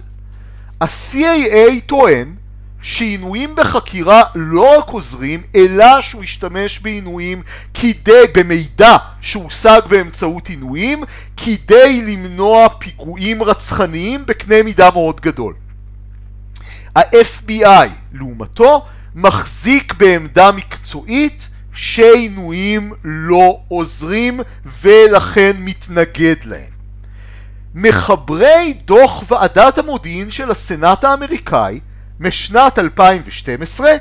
Speaker 1: ה-CAA טוען שעינויים בחקירה לא רק עוזרים, אלא שהוא השתמש בעינויים כדי, במידע שהושג באמצעות עינויים, כדי למנוע פיגועים רצחניים בקנה מידה מאוד גדול. ה-FBI, לעומתו, מחזיק בעמדה מקצועית שעינויים לא עוזרים ולכן מתנגד להם. מחברי דוח ועדת המודיעין של הסנאט האמריקאי משנת 2012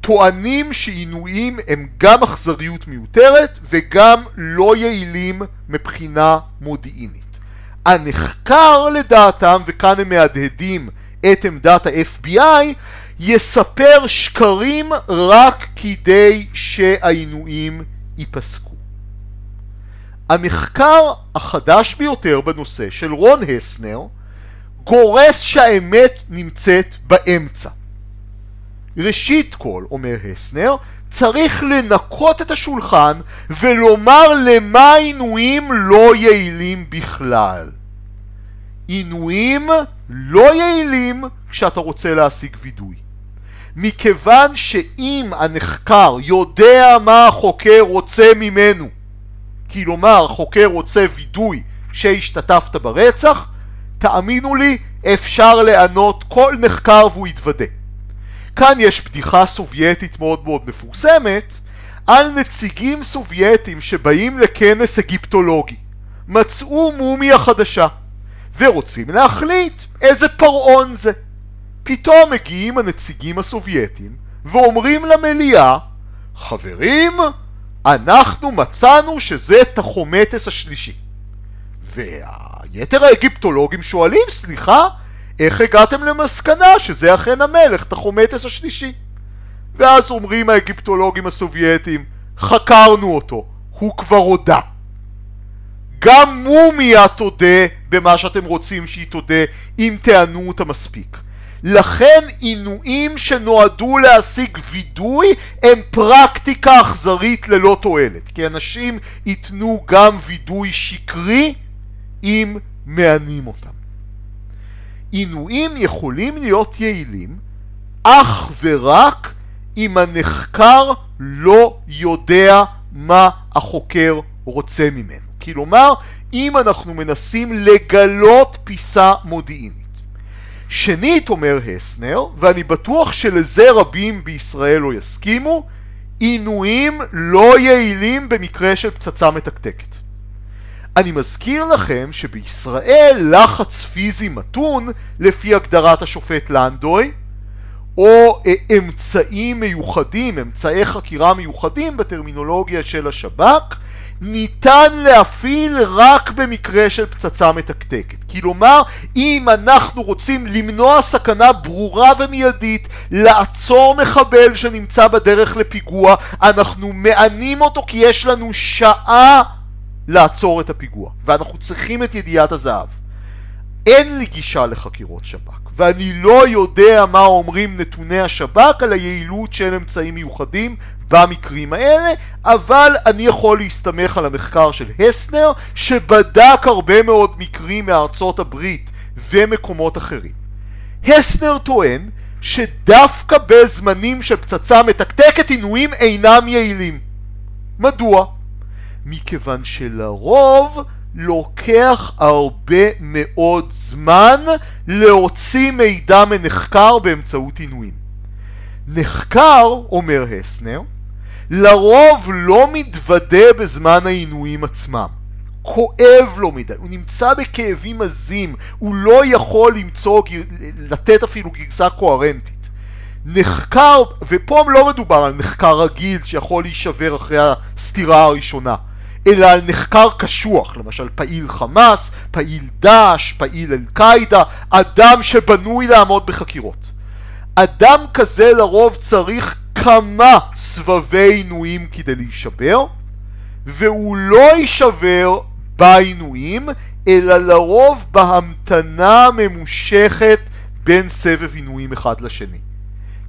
Speaker 1: טוענים שעינויים הם גם אכזריות מיותרת וגם לא יעילים מבחינה מודיעינית. הנחקר לדעתם, וכאן הם מהדהדים את עמדת ה-FBI, יספר שקרים רק כדי שהעינויים ייפסקו. המחקר החדש ביותר בנושא של רון הסנר גורס שהאמת נמצאת באמצע. ראשית כל, אומר הסנר, צריך לנקות את השולחן ולומר למה עינויים לא יעילים בכלל. עינויים לא יעילים כשאתה רוצה להשיג וידוי. מכיוון שאם הנחקר יודע מה החוקר רוצה ממנו, כלומר החוקר רוצה וידוי שהשתתפת ברצח, תאמינו לי, אפשר לענות כל נחקר והוא יתוודה. כאן יש בדיחה סובייטית מאוד מאוד מפורסמת על נציגים סובייטים שבאים לכנס אגיפטולוגי. מצאו מומיה חדשה ורוצים להחליט איזה פרעון זה. פתאום מגיעים הנציגים הסובייטים ואומרים למליאה, חברים, אנחנו מצאנו שזה תחומטס השלישי. והיתר האגיפטולוגים שואלים, סליחה, איך הגעתם למסקנה שזה אכן המלך, תחומטס השלישי? ואז אומרים האגיפטולוגים הסובייטים, חקרנו אותו, הוא כבר הודה. גם מומיה תודה במה שאתם רוצים שהיא תודה, אם תענו אותה מספיק. לכן עינויים שנועדו להשיג וידוי הם פרקטיקה אכזרית ללא תועלת, כי אנשים ייתנו גם וידוי שקרי אם מענים אותם. עינויים יכולים להיות יעילים אך ורק אם הנחקר לא יודע מה החוקר רוצה ממנו. כלומר, אם אנחנו מנסים לגלות פיסה מודיעינית. שנית, אומר הסנר, ואני בטוח שלזה רבים בישראל לא יסכימו, עינויים לא יעילים במקרה של פצצה מתקתקת. אני מזכיר לכם שבישראל לחץ פיזי מתון, לפי הגדרת השופט לנדוי, או אה, אמצעים מיוחדים, אמצעי חקירה מיוחדים בטרמינולוגיה של השב"כ, ניתן להפעיל רק במקרה של פצצה מתקתקת. כלומר, אם אנחנו רוצים למנוע סכנה ברורה ומיידית, לעצור מחבל שנמצא בדרך לפיגוע, אנחנו מענים אותו כי יש לנו שעה לעצור את הפיגוע, ואנחנו צריכים את ידיעת הזהב. אין לי גישה לחקירות שב"כ, ואני לא יודע מה אומרים נתוני השב"כ על היעילות של אמצעים מיוחדים במקרים האלה, אבל אני יכול להסתמך על המחקר של הסנר, שבדק הרבה מאוד מקרים מארצות הברית ומקומות אחרים. הסנר טוען שדווקא בזמנים של פצצה מתקתקת עינויים אינם יעילים. מדוע? מכיוון שלרוב לוקח הרבה מאוד זמן להוציא מידע מנחקר באמצעות עינויים. נחקר, אומר הסנר, לרוב לא מתוודה בזמן העינויים עצמם. כואב לו מדי, הוא נמצא בכאבים עזים, הוא לא יכול למצוא, לתת אפילו גרסה קוהרנטית. נחקר, ופה לא מדובר על נחקר רגיל שיכול להישבר אחרי הסתירה הראשונה, אלא על נחקר קשוח, למשל פעיל חמאס, פעיל דאעש, פעיל אל-קאעידה, אדם שבנוי לעמוד בחקירות. אדם כזה לרוב צריך כמה סבבי עינויים כדי להישבר, והוא לא יישבר בעינויים, אלא לרוב בהמתנה ממושכת בין סבב עינויים אחד לשני.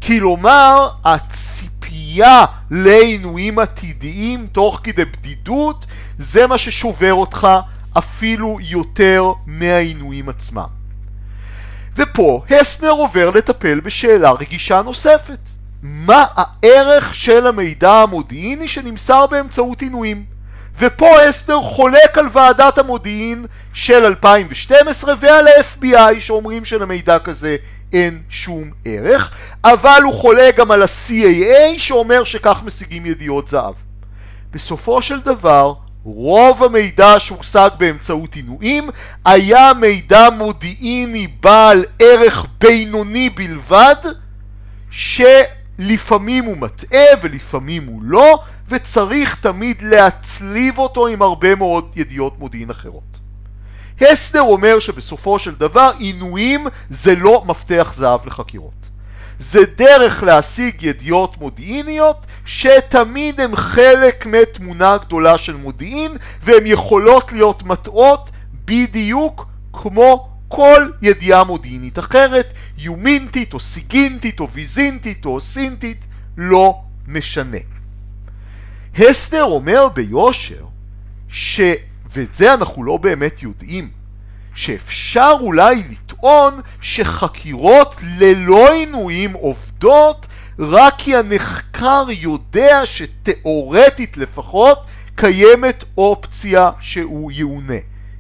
Speaker 1: כלומר, הציפייה לעינויים עתידיים תוך כדי בדידות, זה מה ששובר אותך אפילו יותר מהעינויים עצמם. ופה הסנר עובר לטפל בשאלה רגישה נוספת. מה הערך של המידע המודיעיני שנמסר באמצעות עינויים? ופה אסנר חולק על ועדת המודיעין של 2012 ועל ה-FBI שאומרים שלמידע כזה אין שום ערך, אבל הוא חולק גם על ה-CAA שאומר שכך משיגים ידיעות זהב. בסופו של דבר, רוב המידע שהושג באמצעות עינויים היה מידע מודיעיני בעל ערך בינוני בלבד, ש... לפעמים הוא מטעה ולפעמים הוא לא, וצריך תמיד להצליב אותו עם הרבה מאוד ידיעות מודיעין אחרות. הסדר אומר שבסופו של דבר עינויים זה לא מפתח זהב לחקירות. זה דרך להשיג ידיעות מודיעיניות שתמיד הן חלק מתמונה גדולה של מודיעין והן יכולות להיות מטעות בדיוק כמו כל ידיעה מודיעינית אחרת, יומינטית או סיגינטית או ויזינטית או סינטית, לא משנה. הסטר אומר ביושר, ש... ואת זה אנחנו לא באמת יודעים, שאפשר אולי לטעון שחקירות ללא עינויים עובדות רק כי הנחקר יודע שתאורטית לפחות קיימת אופציה שהוא יאונה.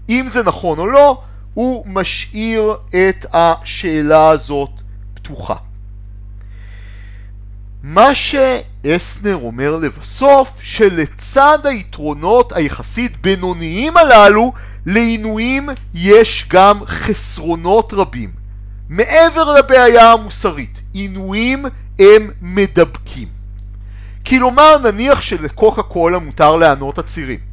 Speaker 1: אם זה נכון או לא, הוא משאיר את השאלה הזאת פתוחה. מה שאסנר אומר לבסוף, שלצד היתרונות היחסית בינוניים הללו, לעינויים יש גם חסרונות רבים. מעבר לבעיה המוסרית, עינויים הם מדבקים. כלומר, נניח שלקוקה קולה מותר לענות עצירים.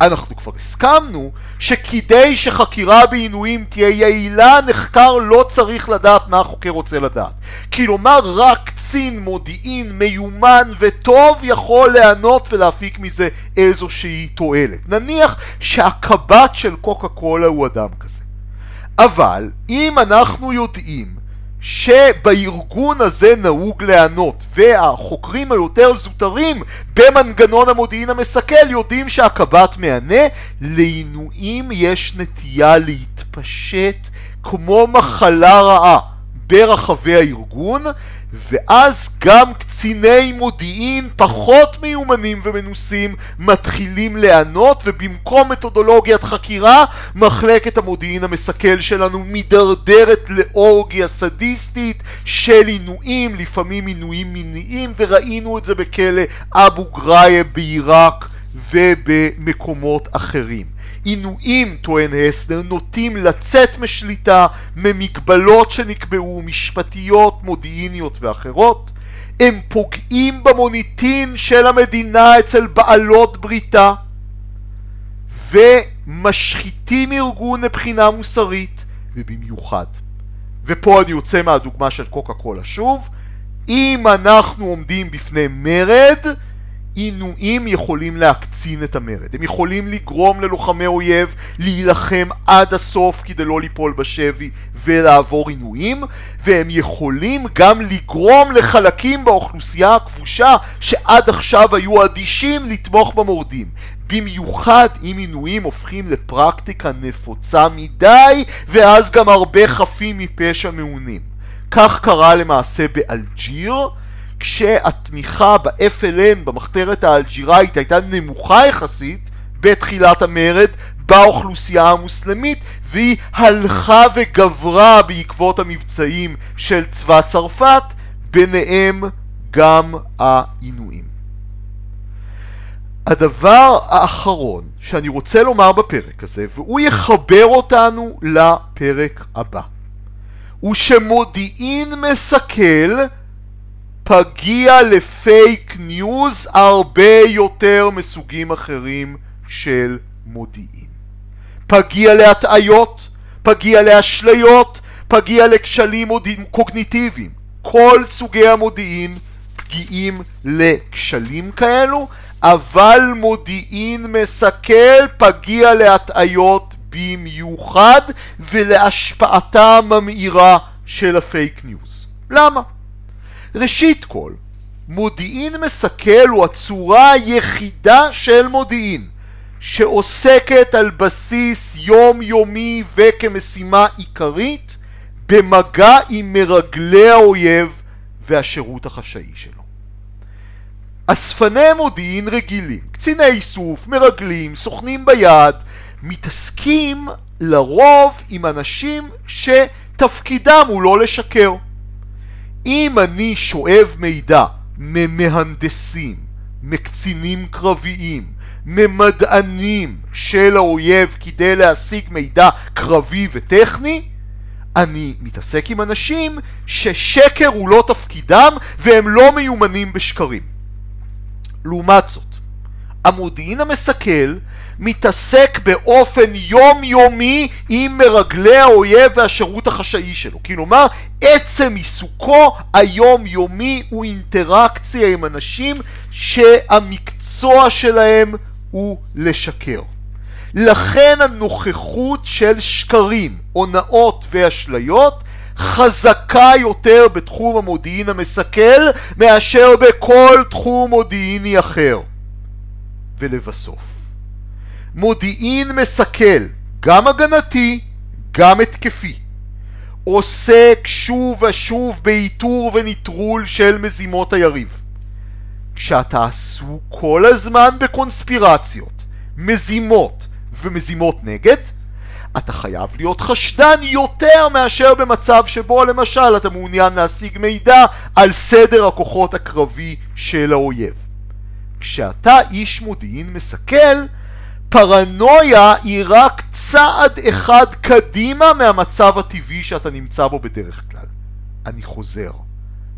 Speaker 1: אנחנו כבר הסכמנו שכדי שחקירה בעינויים תהיה יעילה, נחקר לא צריך לדעת מה החוקר רוצה לדעת. כלומר, רק קצין מודיעין מיומן וטוב יכול לענות ולהפיק מזה איזושהי תועלת. נניח שהקב"ט של קוקה קולה הוא אדם כזה. אבל אם אנחנו יודעים שבארגון הזה נהוג לענות והחוקרים היותר זוטרים במנגנון המודיעין המסכל יודעים שהקב"ט מענה לעינויים יש נטייה להתפשט כמו מחלה רעה ברחבי הארגון ואז גם קציני מודיעין פחות מיומנים ומנוסים מתחילים לענות ובמקום מתודולוגיית חקירה מחלקת המודיעין המסכל שלנו מידרדרת לאורגיה סדיסטית של עינויים, לפעמים עינויים מיניים וראינו את זה בכלא אבו גרייב בעיראק ובמקומות אחרים. עינויים, טוען הסנר, נוטים לצאת משליטה ממגבלות שנקבעו, משפטיות, מודיעיניות ואחרות. הם פוגעים במוניטין של המדינה אצל בעלות בריתה ומשחיתים ארגון מבחינה מוסרית ובמיוחד. ופה אני יוצא מהדוגמה של קוקה קולה שוב, אם אנחנו עומדים בפני מרד עינויים יכולים להקצין את המרד, הם יכולים לגרום ללוחמי אויב להילחם עד הסוף כדי לא ליפול בשבי ולעבור עינויים, והם יכולים גם לגרום לחלקים באוכלוסייה הכבושה שעד עכשיו היו אדישים לתמוך במורדים. במיוחד אם עינויים הופכים לפרקטיקה נפוצה מדי, ואז גם הרבה חפים מפשע מעונים. כך קרה למעשה באלג'יר, כשהתמיכה ב-FLN, במחתרת האלג'יראית, הייתה נמוכה יחסית בתחילת המרד באוכלוסייה המוסלמית, והיא הלכה וגברה בעקבות המבצעים של צבא צרפת, ביניהם גם העינויים. הדבר האחרון שאני רוצה לומר בפרק הזה, והוא יחבר אותנו לפרק הבא, הוא שמודיעין מסכל פגיע לפייק ניוז הרבה יותר מסוגים אחרים של מודיעין. פגיע להטעיות, פגיע לאשליות, פגיע לכשלים קוגניטיביים. כל סוגי המודיעין פגיעים לכשלים כאלו, אבל מודיעין מסכל פגיע להטעיות במיוחד ולהשפעתה הממאירה של הפייק ניוז. למה? ראשית כל, מודיעין מסכל הוא הצורה היחידה של מודיעין שעוסקת על בסיס יומיומי וכמשימה עיקרית במגע עם מרגלי האויב והשירות החשאי שלו. אספני מודיעין רגילים, קציני איסוף, מרגלים, סוכנים ביד, מתעסקים לרוב עם אנשים שתפקידם הוא לא לשקר. אם אני שואב מידע ממהנדסים, מקצינים קרביים, ממדענים של האויב כדי להשיג מידע קרבי וטכני, אני מתעסק עם אנשים ששקר הוא לא תפקידם והם לא מיומנים בשקרים. לעומת זאת, המודיעין המסכל מתעסק באופן יומיומי עם מרגלי האויב והשירות החשאי שלו. כלומר, עצם עיסוקו היומיומי הוא אינטראקציה עם אנשים שהמקצוע שלהם הוא לשקר. לכן הנוכחות של שקרים, הונאות ואשליות חזקה יותר בתחום המודיעין המסכל מאשר בכל תחום מודיעיני אחר. ולבסוף, מודיעין מסכל, גם הגנתי, גם התקפי. עוסק שוב ושוב באיתור ונטרול של מזימות היריב. כשאתה עסוק כל הזמן בקונספירציות, מזימות ומזימות נגד, אתה חייב להיות חשדן יותר מאשר במצב שבו למשל אתה מעוניין להשיג מידע על סדר הכוחות הקרבי של האויב. כשאתה איש מודיעין מסכל, פרנויה היא רק צעד אחד קדימה מהמצב הטבעי שאתה נמצא בו בדרך כלל. אני חוזר.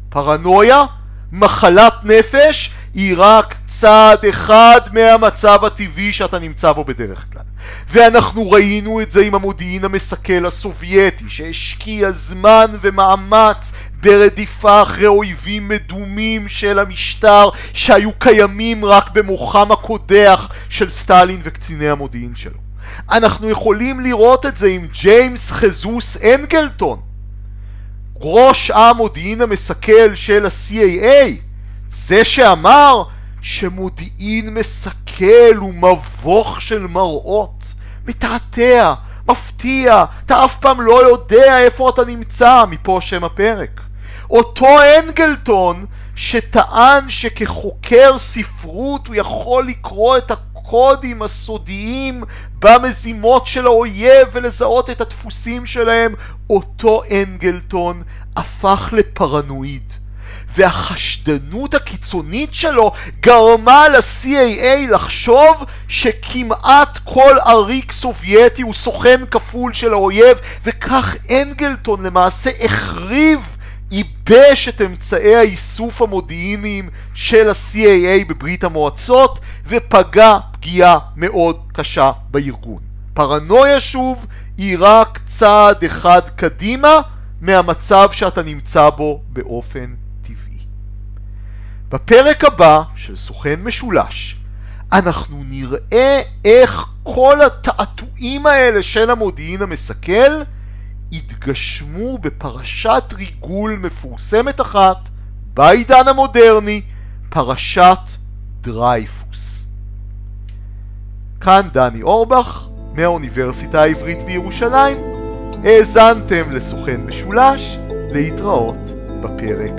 Speaker 1: פרנויה, מחלת נפש, היא רק צעד אחד מהמצב הטבעי שאתה נמצא בו בדרך כלל. ואנחנו ראינו את זה עם המודיעין המסכל הסובייטי, שהשקיע זמן ומאמץ ברדיפה אחרי אויבים מדומים של המשטר שהיו קיימים רק במוחם הקודח של סטלין וקציני המודיעין שלו. אנחנו יכולים לראות את זה עם ג'יימס חזוס אנגלטון, ראש המודיעין המסכל של ה-CAA, זה שאמר שמודיעין מסכל הוא מבוך של מראות, מתעתע, מפתיע, אתה אף פעם לא יודע איפה אתה נמצא, מפה שם הפרק. אותו אנגלטון שטען שכחוקר ספרות הוא יכול לקרוא את הקודים הסודיים במזימות של האויב ולזהות את הדפוסים שלהם, אותו אנגלטון הפך לפרנואיד. והחשדנות הקיצונית שלו גרמה ל-CAA לחשוב שכמעט כל עריק סובייטי הוא סוכן כפול של האויב וכך אנגלטון למעשה החריב, ייבש את אמצעי האיסוף המודיעיניים של ה-CAA בברית המועצות ופגע פגיעה מאוד קשה בארגון. פרנויה שוב היא רק צעד אחד קדימה מהמצב שאתה נמצא בו באופן טבעי. בפרק הבא של סוכן משולש אנחנו נראה איך כל התעתועים האלה של המודיעין המסכל התגשמו בפרשת ריגול מפורסמת אחת בעידן המודרני, פרשת דרייפוס. כאן דני אורבך מהאוניברסיטה העברית בירושלים. האזנתם לסוכן משולש, להתראות בפרק